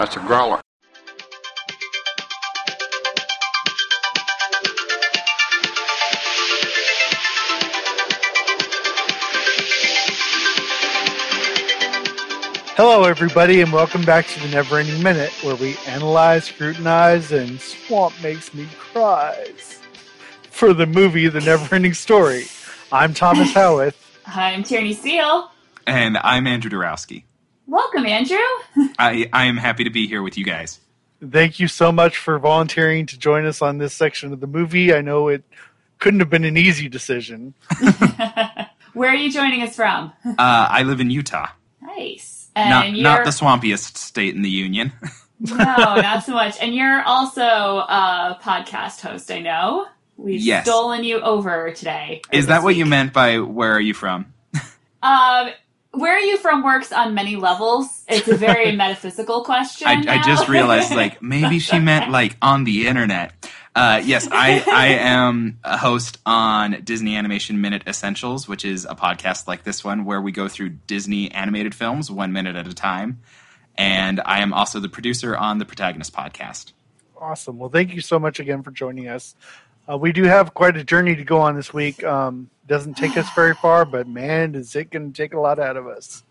That's a growler. Hello, everybody, and welcome back to the Never Ending Minute, where we analyze, scrutinize, and Swamp Makes Me Cries for the movie The Never Ending Story. I'm Thomas Howarth. I'm Tierney Seal. And I'm Andrew Darowski. Welcome, Andrew. I, I am happy to be here with you guys. Thank you so much for volunteering to join us on this section of the movie. I know it couldn't have been an easy decision. Where are you joining us from? Uh, I live in Utah. Nice. Not, And not you're the swampiest state in the union. no, not so much. And you're also a podcast host. I know we've Yes. stolen you over today. Is that this what you meant by where are you from? Um, where are you from? Works on many levels. It's a very metaphysical question. I, I just realized, like, maybe she meant, like, on the internet. Uh, yes, I, I am a host on Disney Animation Minute Essentials, which is a podcast like this one where we go through Disney animated films one minute at a time. And I am also the producer on the Protagonist podcast. Awesome. Well, thank you so much again for joining us. Uh, we do have quite a journey to go on this week. Um, doesn't take us very far, but man, is it going to take a lot out of us.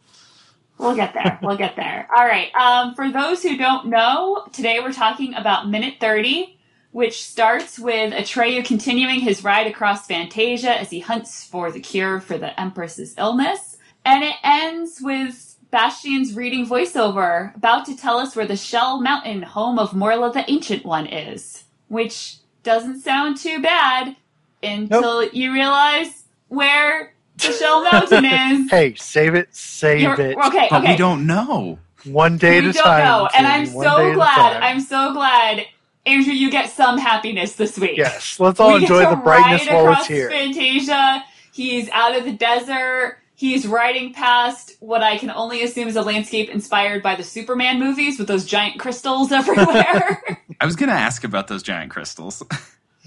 We'll get there. We'll get there. All right. Um, for those who don't know, today we're talking about minute 30, which starts with Atreyu continuing his ride across Fantasia as he hunts for the cure for the Empress's illness. And it ends with Bastian's reading voiceover, about to tell us where the Shell Mountain, home of Morla the Ancient One, is. Which doesn't sound too bad until you realize where the Shell Mountain is. Hey, save it, save You're- it. okay, But okay. we don't know. One day we at a don't time. know, and I'm one so glad. I'm so glad, Andrew. You get some happiness this week. Yes, let's all We get enjoy to the brightness ride while it's here. Fantasia. He's out of the desert. He's riding past what I can only assume is a landscape inspired by the Superman movies with those giant crystals everywhere. I was going to ask about those giant crystals.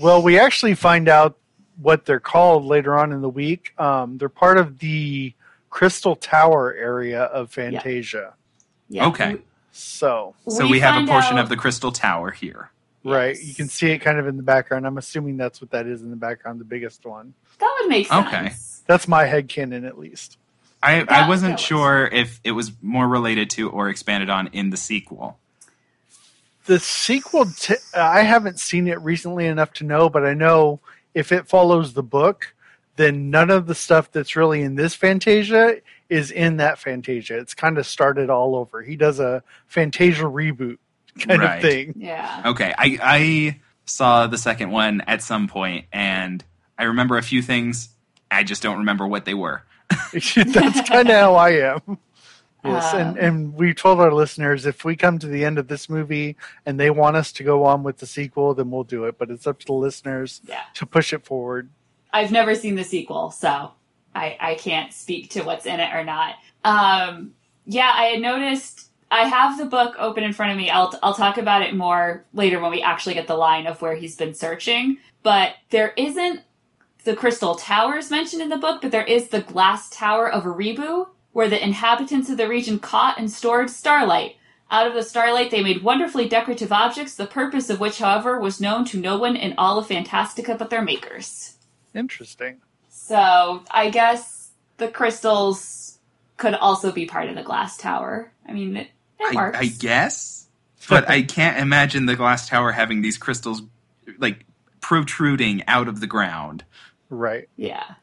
Well, we actually find out what they're called later on in the week. Um, they're part of the Crystal Tower area of Fantasia. Yeah. Okay. So, So we, have a portion out- of the crystal tower here. right, Yes. you can see it kind of in the background. I'm assuming that's what that is in the background, the biggest one. That would make sense. Okay. That's my head canon, at least. I, I wasn't was- sure if it was more related to or expanded on in the sequel. The sequel, t- I haven't seen it recently enough to know, but I know if it follows the book, then none of the stuff that's really in this Fantasia is in that Fantasia. It's kind of started all over. He does a Fantasia reboot kind Right. of thing. Yeah. Okay, I, I saw the second one at some point, and I remember a few things. I just don't remember what they were. That's kind of how I am. Yes, and, Um, and we told our listeners if we come to the end of this movie and they want us to go on with the sequel, then we'll do it. But it's up to the listeners Yeah. to push it forward. I've never seen the sequel, so I, I can't speak to what's in it or not. Um, yeah, I had noticed. I have the book open in front of me. I'll I'll talk about it more later when we actually get the line of where he's been searching. But there isn't the crystal towers mentioned in the book, but there is the glass tower of Eribo, where the inhabitants of the region caught and stored starlight. Out of the starlight, they made wonderfully decorative objects, the purpose of which, however, was known to no one in all of Fantastica but their makers. Interesting. So I guess the crystals could also be part of the glass tower. I mean, it, it I, works. I guess, but I can't imagine the glass tower having these crystals like protruding out of the ground. Right. yeah.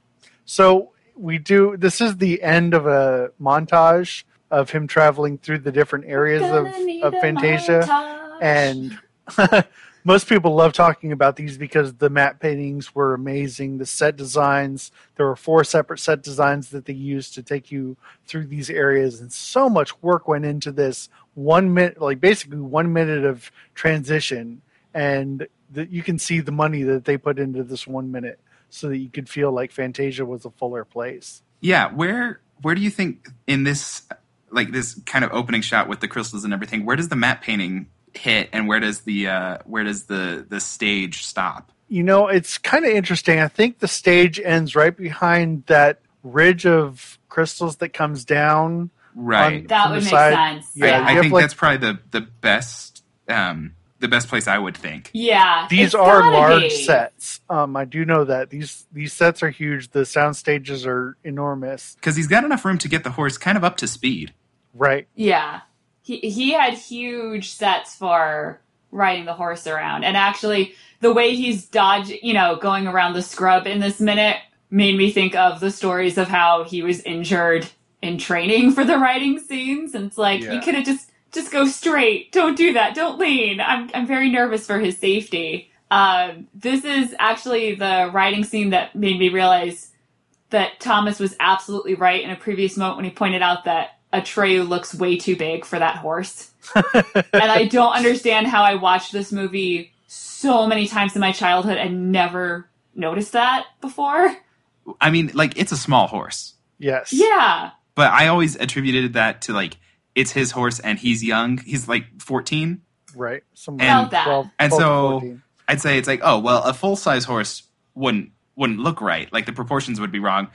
So we do. This is the end of a montage of him traveling through the different areas of, of Fantasia, montage. and most people love talking about these because the matte paintings were amazing. The set designs. There were four separate set designs that they used to take you through these areas, and so much work went into this one minute, like basically one minute of transition, and that you can see the money that they put into this one minute so that you could feel like Fantasia was a fuller place. Yeah, where where do you think in this like this kind of opening shot with the crystals and everything, where does the matte painting hit and where does the uh where does the the stage stop? You know, it's kind of interesting. I think the stage ends right behind that ridge of crystals that comes down Right. That would make side. sense. Yeah, I, I think like- that's probably the the best um, the best place I would think. Yeah. These are large be. sets. Um, I do know that these these sets are huge. The sound stages are enormous. Because he's got enough room to get the horse kind of up to speed. Right. Yeah. He he had huge sets for riding the horse around. And actually the way he's dodging, you know, going around the scrub in this minute made me think of the stories of how he was injured in training for the riding scenes. And it's like Yeah. you could have just just go straight. Don't do that. Don't lean. I'm I'm very nervous for his safety. Um, this is actually the riding scene that made me realize that Thomas was absolutely right in a previous moment when he pointed out that Atreyu looks way too big for that horse. and I don't understand how I watched this movie so many times in my childhood and never noticed that before. I mean, like it's a small horse, Yes. Yeah. but I always attributed that to like it's his horse and he's young. He's like 14. Right. Somewhere And- that. 12, And 12 so- 14. I'd say it's like, oh well, a full size horse wouldn't wouldn't look right. Like the proportions would be wrong.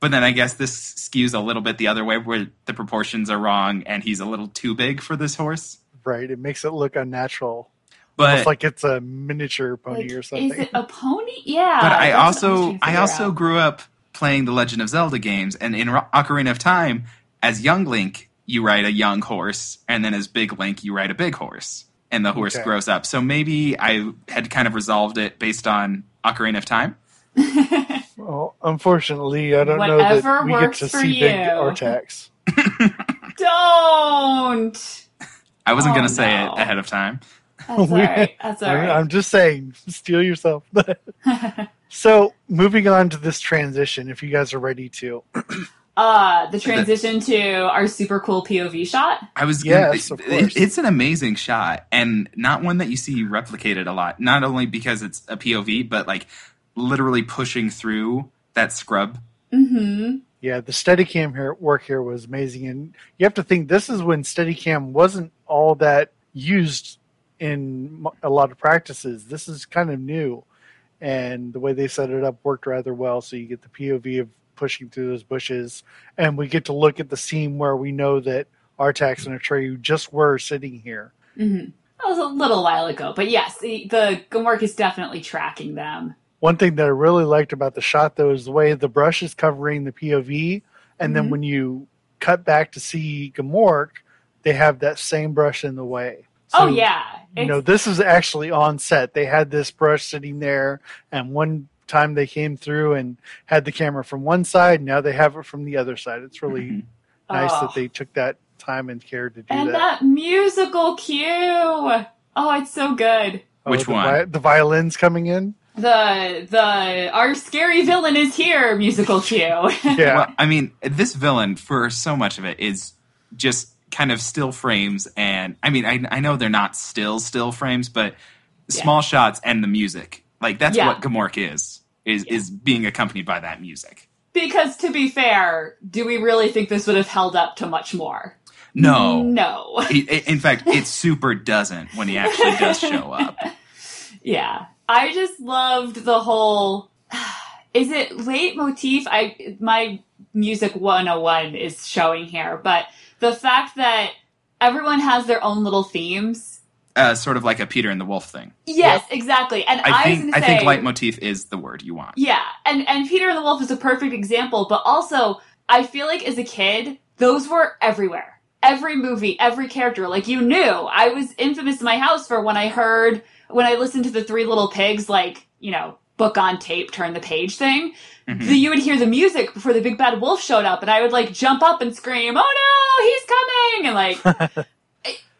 But then I guess this skews a little bit the other way, where the proportions are wrong and he's a little too big for this horse. right. It makes it look unnatural. But Almost like it's a miniature pony Like, or something. Is it a pony? Yeah. but I also was I also out. grew up playing the Legend of Zelda games, and in Ocarina of Time, as young Link, you ride a young horse, and then as big Link, you ride a big horse, and the horse Okay. grows up. So maybe I had kind of resolved it based on Ocarina of Time. well, unfortunately, I don't know Whatever that we get to for see big you. Artax. Don't. I wasn't Oh, going to say no. it ahead of time. That's all right. That's all I- right. I'm just saying, steal yourself. so, moving on to this transition, if you guys are ready to. uh, the transition to our super cool POV shot. I was Yes, gonna, of course. it- it's an amazing shot and not one that you see replicated a lot. Not only because it's a POV, but like literally pushing through that scrub. Mm-hmm. Yeah, the Steadicam here work here was amazing, and you have to think this is when Steadicam wasn't all that used in a lot of practices. This is kind of new, and the way they set it up worked rather well. So you get the POV of pushing through those bushes, and we get to look at the scene where we know that Artax and Atreyu just were sitting here. Mm-hmm. That was a little while ago, but yes, the, the Gmork is definitely tracking them. One thing that I really liked about the shot, though, is the way the brush is covering the POV, and then Mhm. when you cut back to see Gmork, they have that same brush in the way. oh So, yeah, you know this is actually on set. They had this brush sitting there, and one time they came through and had the camera from one side. Now they have it from the other side. It's really Mhm. nice Oh. that they took that time and care to do and that. And that musical cue. Oh, it's so good. Oh, Which the one? vi- the violins coming in. The the our scary villain is here musical cue. Yeah. Well, I mean, this villain for so much of it is just kind of still frames, and I mean, I, I know they're not still still frames, but Yeah. small shots and the music, like that's Yeah. what Gmork is is Yeah. is being accompanied by that music. because to be fair, do we really think this would have held up to much more? No, No. In fact, it super doesn't when he actually does show up. Yeah. I just loved the whole is it leitmotif? I my music 101 is showing here, but the fact that everyone has their own little themes. Uh, sort of like a Peter and the Wolf thing. Yes, exactly. And I, I think gonna I say, think leitmotif is the word you want. Yeah, and and Peter and the Wolf is a perfect example, but also I feel like as a kid, those were everywhere. Every movie, every character, like you knew. I was infamous in my house for when I heard when I listened to the Three Little Pigs, like you know, book on tape, turn the page thing. Mhm. The, you would hear the music before the big bad wolf showed up, and I would like jump up and scream, "Oh no, he's coming!" And like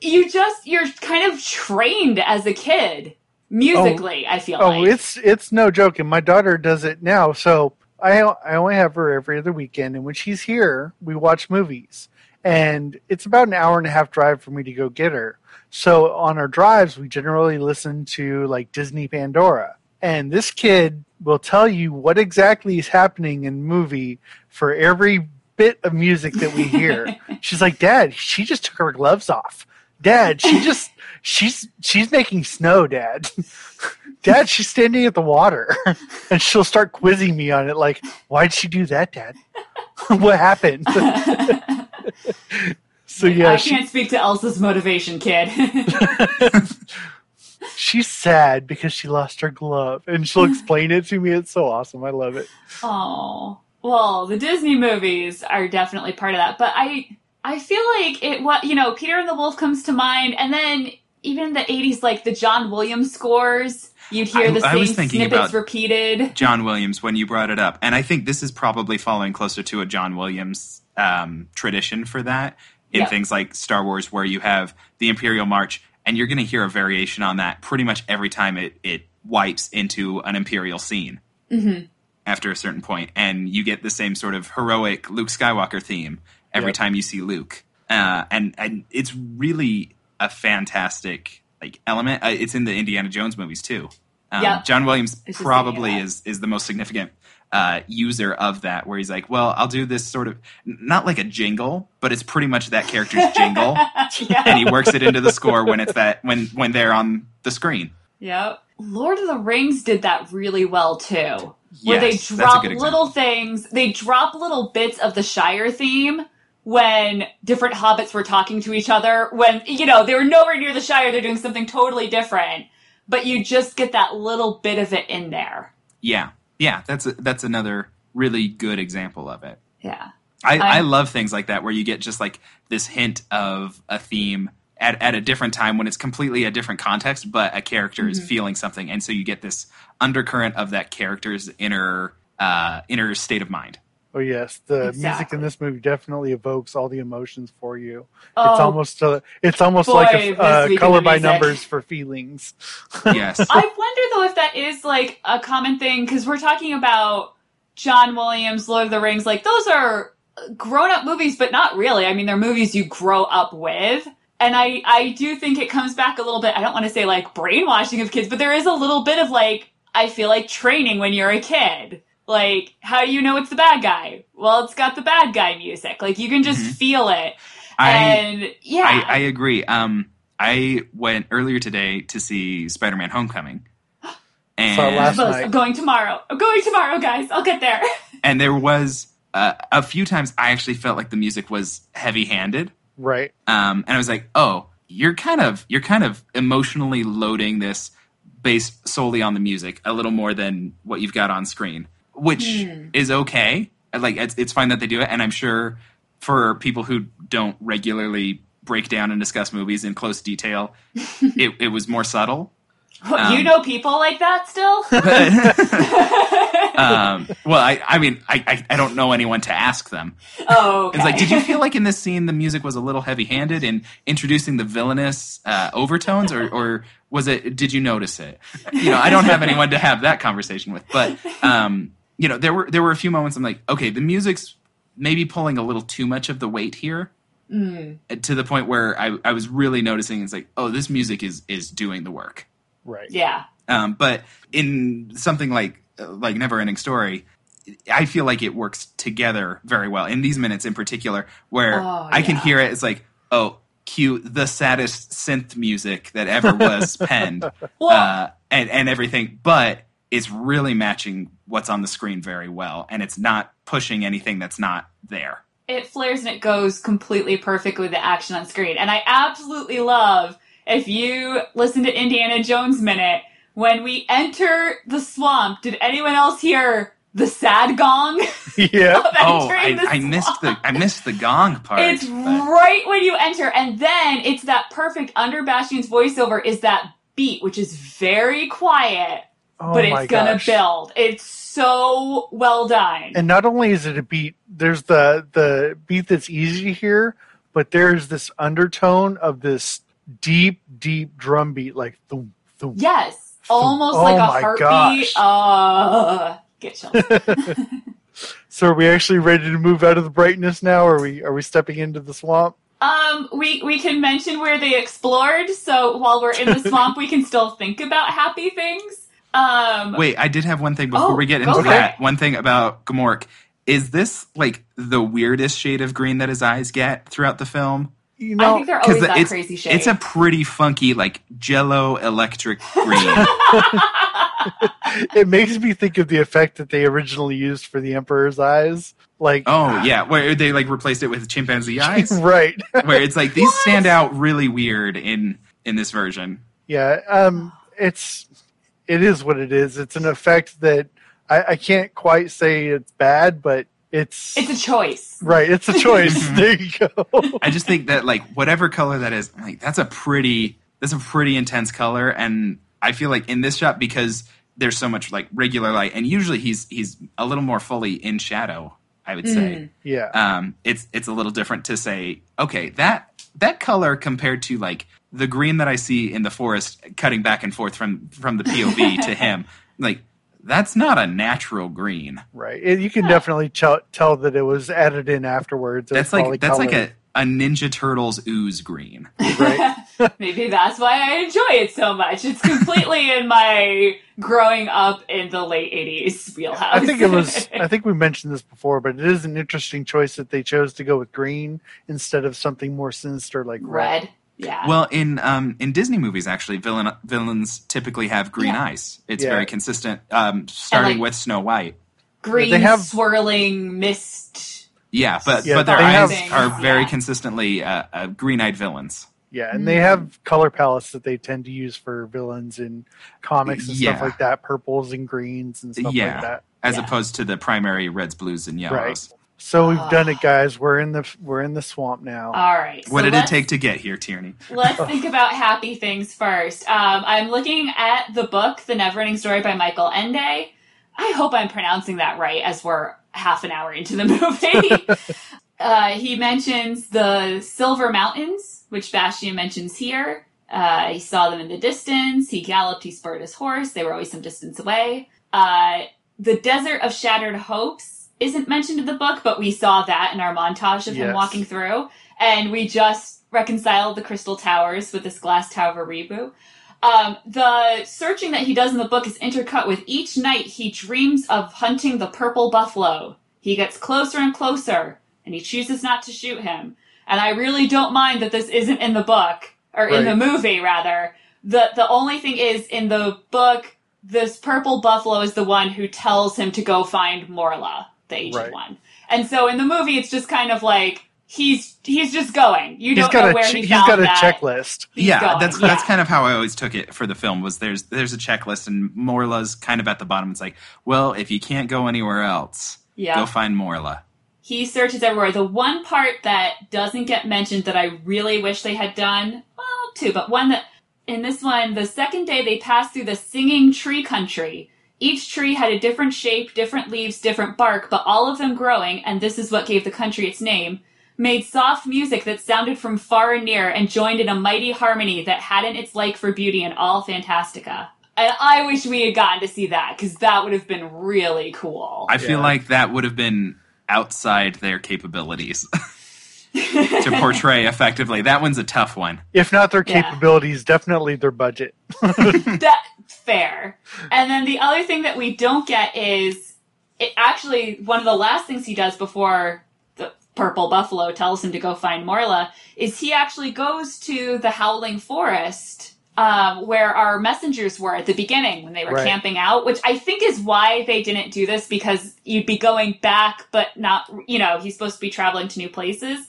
you just you're kind of trained as a kid musically. Oh. I feel Oh, like it's it's no joke, and my daughter does it now. So I I only have her every other weekend, and when she's here, we watch movies, and it's about an hour and a half drive for me to go get her. So on our drives, we generally listen to like Disney Pandora, and this kid will tell you what exactly is happening in movie for every bit of music that we hear. She's like, "Dad, she just took her gloves off." Dad, she just she's she's making snow, Dad. Dad, she's standing at the water. and she'll start quizzing me on it like, why'd she do that, Dad? what happened? So yeah, I she, can't speak to Elsa's motivation, kid. she's sad because she lost her glove, and she'll explain it to me. It's so awesome. I love it. oh, well, the Disney movies are definitely part of that, but I I feel like it what you know, Peter and the Wolf comes to mind, and then even in the '80s, like the John Williams scores, you'd hear I- the I same snippets about- repeated. John Williams when you brought it up, and I think this is probably following closer to a John Williams um, tradition for that in Yep. things like Star Wars, where you have the Imperial March, and you're going to hear a variation on that pretty much every time it it wipes into an Imperial scene. hmm After a certain point, and you get the same sort of heroic Luke Skywalker theme every Yep. time you see Luke, uh, and and it's really a fantastic like element. Uh, it's in the Indiana Jones movies too. Um, Yep. John Williams probably is is the most significant uh, user of that, where he's like, "Well, I'll do this sort of not like a jingle, but it's pretty much that character's jingle, yeah. and he works it into the score when it's that when when they're on the screen." Yep. Lord of the Rings did that really well too. Where they Yes, a drop little things, they drop little bits of the Shire theme when different hobbits were talking to each other. When, you know, they were nowhere near the Shire, they're doing something totally different. But you just get that little bit of it in there. Yeah, yeah, that's a, that's another really good example of it. Yeah. I, I- I love things like that where you get just like this hint of a theme at, at a different time when it's completely a different context, but a character is feeling something, and so you get this undercurrent of that character's inner uh, inner state of mind. Oh yes, the music in this movie definitely evokes all the emotions for you. it's Oh, almost uh, it's almost boy, like a this uh, color by numbers for feelings. Yes, I wonder though if that is like a common thing because we're talking about John Williams, Lord of the Rings. Like those are grown up movies, but not really. I mean, they're movies you grow up with. And I, I do think it comes back a little bit. I don't want to say like brainwashing of kids, but there is a little bit of like, I feel like training when you're a kid. Like, how do you know it's the bad guy? Well, it's got the bad guy music. Like, you can just Mhm. feel it. I and yeah. I, I agree. Um, I went earlier today to see Spider Man Homecoming, and Saw it last night. I'm going tomorrow. I'm going tomorrow, guys. I'll get there. and there was uh, a few times I actually felt like the music was heavy handed. Right. um, and I was like, "Oh, you're kind of you're kind of emotionally loading this based solely on the music a little more than what you've got on screen, which Hmm. is okay. Like it's it's fine that they do it, and I'm sure for people who don't regularly break down and discuss movies in close detail, it, it was more subtle. What, you Um, know people like that still? um, well, I, I mean, I, I, I don't know anyone to ask them. oh, okay. It's like, did you feel like in this scene the music was a little heavy-handed in introducing the villainous uh, overtones, or, or was it? Did you notice it? You know, I don't have anyone to have that conversation with, but um, you know, there were there were a few moments I'm like, okay, the music's maybe pulling a little too much of the weight here, Mm. to the point where I, I was really noticing it's like, oh, this music is is doing the work. Right. Yeah. Um, but in something like uh, like Never Ending Story, I feel like it works together very well in these minutes in particular, where Oh, I can hear it. It's like, oh, cue the saddest synth music that ever was penned, uh, and and everything. But it's really matching what's on the screen very well, and it's not pushing anything that's not there. it flares and it goes completely perfect with the action on screen. And I absolutely love if you listen to Indiana Jones Minute, when we enter the swamp, did anyone else hear the sad gong yeah. of Oh, I, the I missed the I missed the gong part. It's but- right when you enter, and then it's that perfect under Bastian's voiceover is that beat, which is very quiet, Oh but it's gonna gosh. build. It's so well done. And not only is it a beat, there's the the beat that's easy to hear, but there's this undertone of this deep, deep drum beat, like thump, thump. yes, almost Oh like a heartbeat. gosh. Uh, get chills. So are we actually ready to move out of the brightness now? Are we are we stepping into the swamp? um, we we can mention where they explored. So while we're in the swamp, we can still think about happy things. Um, Wait, I did have one thing before Oh, we get into that. it. One thing about Gmork. Is this like the weirdest shade of green that his eyes get throughout the film? You I know, think they're always that it's crazy shade. it's a pretty funky like Jello electric green. it makes me think of the effect that they originally used for the Emperor's eyes. Like, oh yeah, where they like replaced it with chimpanzee eyes, right? where it's like these stand out really weird in in this version. Yeah, um, it's it is what it is. It's an effect that I, I can't quite say it's bad, but it's it's a choice. right. It's a choice. there you go. I just think that like whatever color that is, like that's a pretty that's a pretty intense color, and I feel like in this shot because there's so much like regular light, and usually he's he's a little more fully in shadow. I would say Yeah, um, it's it's a little different to say okay that that color compared to like the green that I see in the forest cutting back and forth from from the POV to him like that's not a natural green. right. It, you can definitely tell tell that it was added in afterwards. It That's like probably that's like a a Ninja Turtles ooze green. right. Maybe that's why I enjoy it so much. It's completely in my growing up in the late '80s wheelhouse. I think it was. I think we mentioned this before, but it is an interesting choice that they chose to go with green instead of something more sinister like red. red. Yeah. Well, in um, in Disney movies, actually, villain villains typically have green Yeah. eyes. It's Yeah. very consistent. Um, starting like- with Snow White. Green they have- swirling mist. Yeah, but Yeah, but their they eyes have- are very Yeah. consistently uh, uh, green-eyed villains. Yeah, and they Mm. have color palettes that they tend to use for villains in comics and Yeah. stuff like that, purples and greens and stuff Yeah. like that. As Yeah. opposed to the primary reds, blues, and yellows. So we've Ah. done it, guys. We're in the we're in the swamp now. All right. What did it take to get here, Tierney? Let's think about happy things first. Um, I'm looking at the book, The Neverending Story by Michael Ende. I hope I'm pronouncing that right as we're half an hour into the movie. uh, he mentions the Silver Mountains, which Bastian mentions here. Uh, he saw them in the distance. He galloped, he spurred his horse. They were always some distance away. Uh, the Desert of Shattered Hopes isn't mentioned in the book, but we saw that in our montage of him walking through. And we just reconciled the Crystal Towers with this Glass Tower reboot. Um, the searching that he does in the book is intercut with each night he dreams of hunting the purple buffalo. He gets closer and closer, and he chooses not to shoot him. And I really don't mind that this isn't in the book, or in the movie, rather. The, the only thing is, in the book, this purple buffalo is the one who tells him to go find Morla, the ancient Right. one. And so in the movie, it's just kind of like, he's, he's just going. You He's don't got know a where ch- he he's found got a that. checklist. He's yeah, going. that's that's kind of how I always took it for the film. Was there's there's a checklist and Morla's kind of at the bottom. It's like, well, if you can't go anywhere else, Yeah. go find Morla. he searches everywhere. The one part that doesn't get mentioned that I really wish they had done, well, two, but one that in this one, the second day they pass through the singing tree country. Each tree had a different shape, different leaves, different bark, but all of them growing, and this is what gave the country its name, made soft music that sounded from far and near and joined in a mighty harmony that hadn't its like for beauty in all Fantastica. And I wish we had gotten to see that, because that would have been really cool. I feel Yeah. like that would have been outside their capabilities to portray effectively. That one's a tough one. If not their Yeah. capabilities, definitely their budget. that fair. And then the other thing that we don't get is it actually one of the last things he does before the purple buffalo tells him to go find Morla is he actually goes to the howling forest um, where our messengers were at the beginning when they were Right. camping out, which I think is why they didn't do this because you'd be going back, but not, you know, he's supposed to be traveling to new places.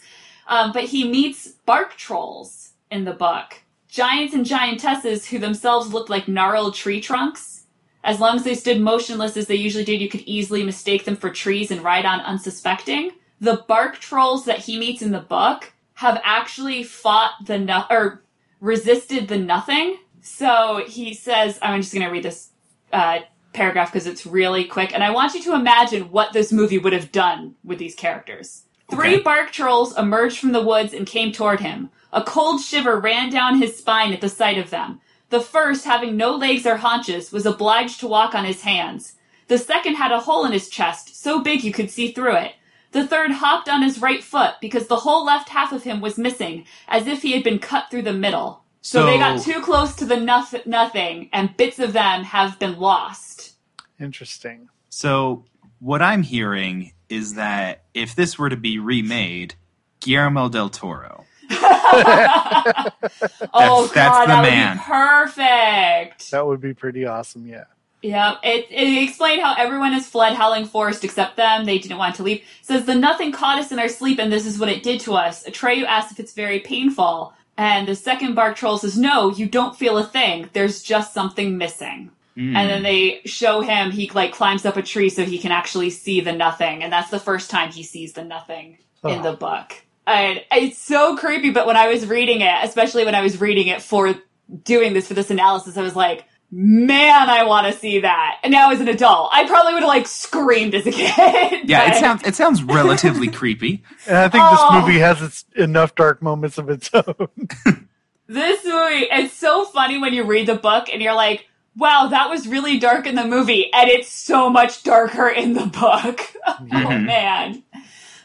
Um, but he meets bark trolls in the book. Giants and giantesses who themselves looked like gnarled tree trunks. As long as they stood motionless as they usually did, you could easily mistake them for trees and ride on unsuspecting. The bark trolls that he meets in the book have actually fought the no- or resisted the nothing. So he says, I'm just going to read this uh, paragraph because it's really quick, and I want you to imagine what this movie would have done with these characters. Three Okay. bark trolls emerged from the woods and came toward him. A cold shiver ran down his spine at the sight of them. The first, having no legs or haunches, was obliged to walk on his hands. The second had a hole in his chest, so big you could see through it. The third hopped on his right foot because the whole left half of him was missing, as if he had been cut through the middle. So, they got too close to the noth- nothing, and bits of them have been lost. Interesting. So what I'm hearing is that if this were to be remade, Guillermo del Toro oh That's- god, that's the that man. would be perfect. That would be pretty awesome. Yeah. Yep. It, it explained how everyone has fled Howling Forest except them. They didn't want to leave. It says the nothing caught us in our sleep, and this is what it did to us. Atreyu asks if it's very painful, and the second bark troll says, "No, you don't feel a thing. There's just something missing." Mm. And then they show him he like climbs up a tree so he can actually see the nothing, and that's the first time he sees the nothing in Oh. the book. And it's so creepy. But when I was reading it, especially when I was reading it for doing this for this analysis, I was like, man, I want to see that. And now as an adult, I probably would have like screamed as a kid. yeah, it sounds it sounds relatively creepy. And I think Oh. this movie has its enough dark moments of its own. This movie, it's so funny when you read the book and you're like, wow, that was really dark in the movie, and it's so much darker in the book. oh Mhm. man.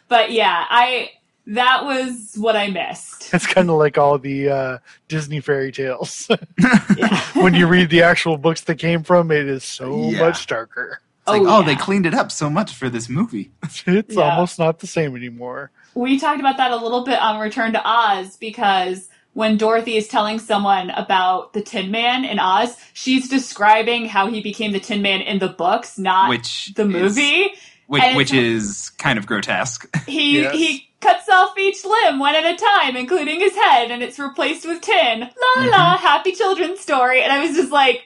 But yeah, I that was what I missed. It's kind of like all the uh, Disney fairy tales. When you read the actual books that came from, it is so Yeah. much darker. It's like, Oh, oh, yeah. they cleaned it up so much for this movie. It's Yeah. almost not the same anymore. we talked about that a little bit on Return to Oz because when Dorothy is telling someone about the Tin Man in Oz, she's describing how he became the Tin Man in the books, not Which the is- movie. Which, which is kind of grotesque. He Yes. he cuts off each limb one at a time, including his head, and it's replaced with tin. La Mm-hmm. la, happy children's story. And I was just like,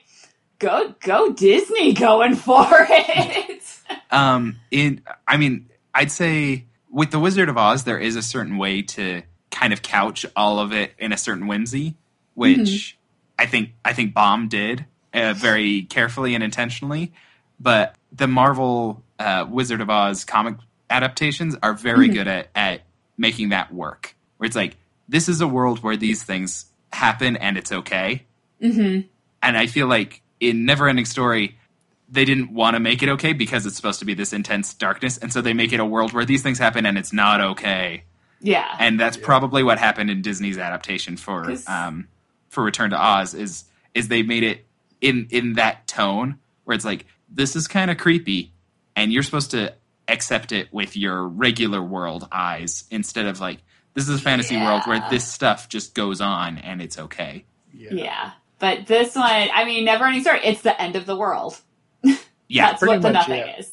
go go Disney, going for it. Um, in I mean, I'd say with the Wizard of Oz, there is a certain way to kind of couch all of it in a certain whimsy, which Mm-hmm. I think I think Baum did uh, very carefully and intentionally. But the Marvel uh, Wizard of Oz comic adaptations are very Mhm. good at at making that work. Where it's like this is a world where these things happen and it's okay. hmm And I feel like in Neverending Story, they didn't want to make it okay because it's supposed to be this intense darkness, and so they make it a world where these things happen and it's not okay. Yeah. And that's probably what happened in Disney's adaptation for 'Cause- um, for Return to Oz is is they made it in in that tone where it's like this is kind of creepy, and you're supposed to accept it with your regular world eyes instead of like this is a fantasy world where this stuff just goes on and it's okay. Yeah. yeah. But this one, I mean, never ending story. It's the end of the world. Yeah, That's what the much, nothing yeah. is.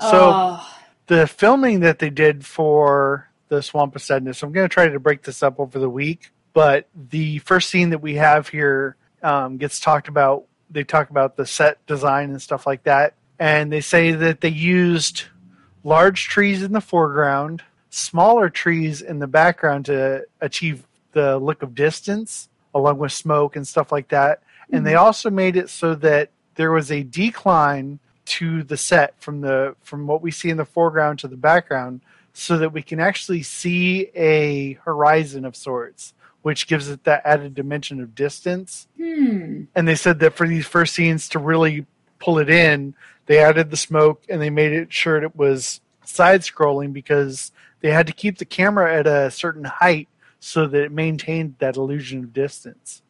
So- oh, The filming that they did for the Swamp of Sadness, I'm going to try to break this up over the week, but the first scene that we have here um, gets talked about. They talk about the set design and stuff like that. And they say that they used large trees in the foreground, smaller trees in the background to achieve the look of distance, along with smoke and stuff like that. And they mm-hmm. also made it so that there was a decline to the set from the from what we see in the foreground to the background, so that we can actually see a horizon of sorts, which gives it that added dimension of distance hmm. and they said that for these first scenes to really pull it in, they added the smoke and they made it sure it was side scrolling because they had to keep the camera at a certain height so that it maintained that illusion of distance.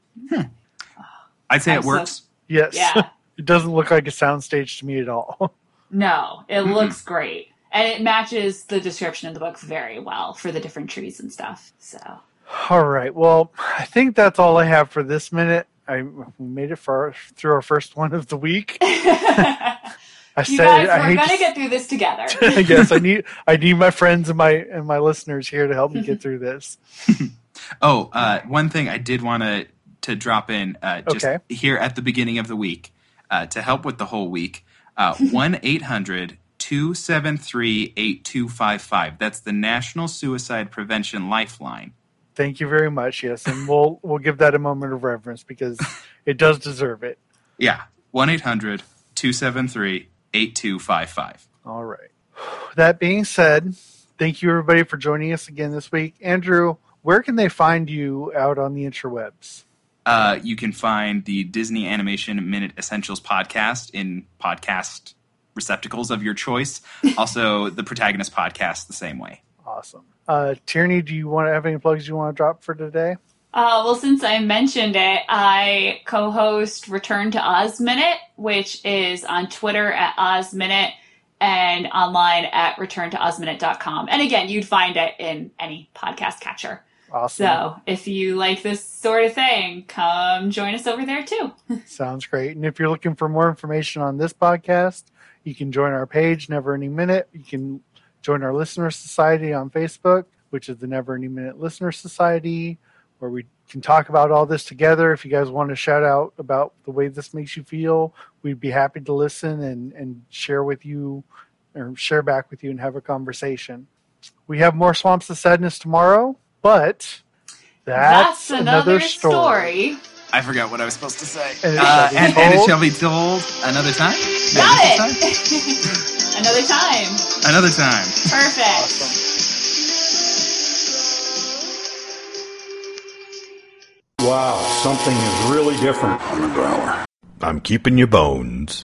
I'd say I'm it so- works. Yes. Yeah. it doesn't look like a soundstage to me at all. No, it looks great. And it matches the description in the book very well for the different trees and stuff. So, all right. Well, I think that's all I have for this minute. I we made it far through our first one of the week. you I guys, said I we're hate going to to- get through this together. yes, I need I need my friends and my and my listeners here to help me get through this. Oh, uh, one thing I did want to to drop in uh, just Okay. here at the beginning of the week uh, to help with the whole week. uh, One 800 273 8255. That's the National Suicide Prevention Lifeline. Thank you very much. Yes, and we'll we'll give that a moment of reverence because it does deserve it. Yeah, 1 800 273 8255. All right. That being said, thank you everybody for joining us again this week. Andrew, where can they find you out on the interwebs? Uh, you can find the Disney Animation Minute Essentials podcast in podcast receptacles of your choice. Also, the Protagonist podcast the same way. Awesome. Uh, Tierney, do you want to have any plugs you want to drop for today? Uh, well, since I mentioned it, I co-host Return to Oz Minute, which is on Twitter at Oz Minute and online at returntoozminute.com. And again, you'd find it in any podcast catcher. Awesome. So if you like this sort of thing, come join us over there too. Sounds great. And if you're looking for more information on this podcast, you can join our page, Never Ending Minute. You can join our Listener Society on Facebook, which is the Never Ending Minute Listener Society, where we can talk about all this together. If you guys want to shout out about the way this makes you feel, we'd be happy to listen and, and share with you or share back with you and have a conversation. We have more Swamps of Sadness tomorrow, but that's, another, story. story. I forgot what I was supposed to say. And it Uh, shall be and, and it told- shall be told another time. Got Yeah, this it. Another time. time? Another time. Perfect. Awesome. Wow, something is really different. On the growler. I'm keeping your bones.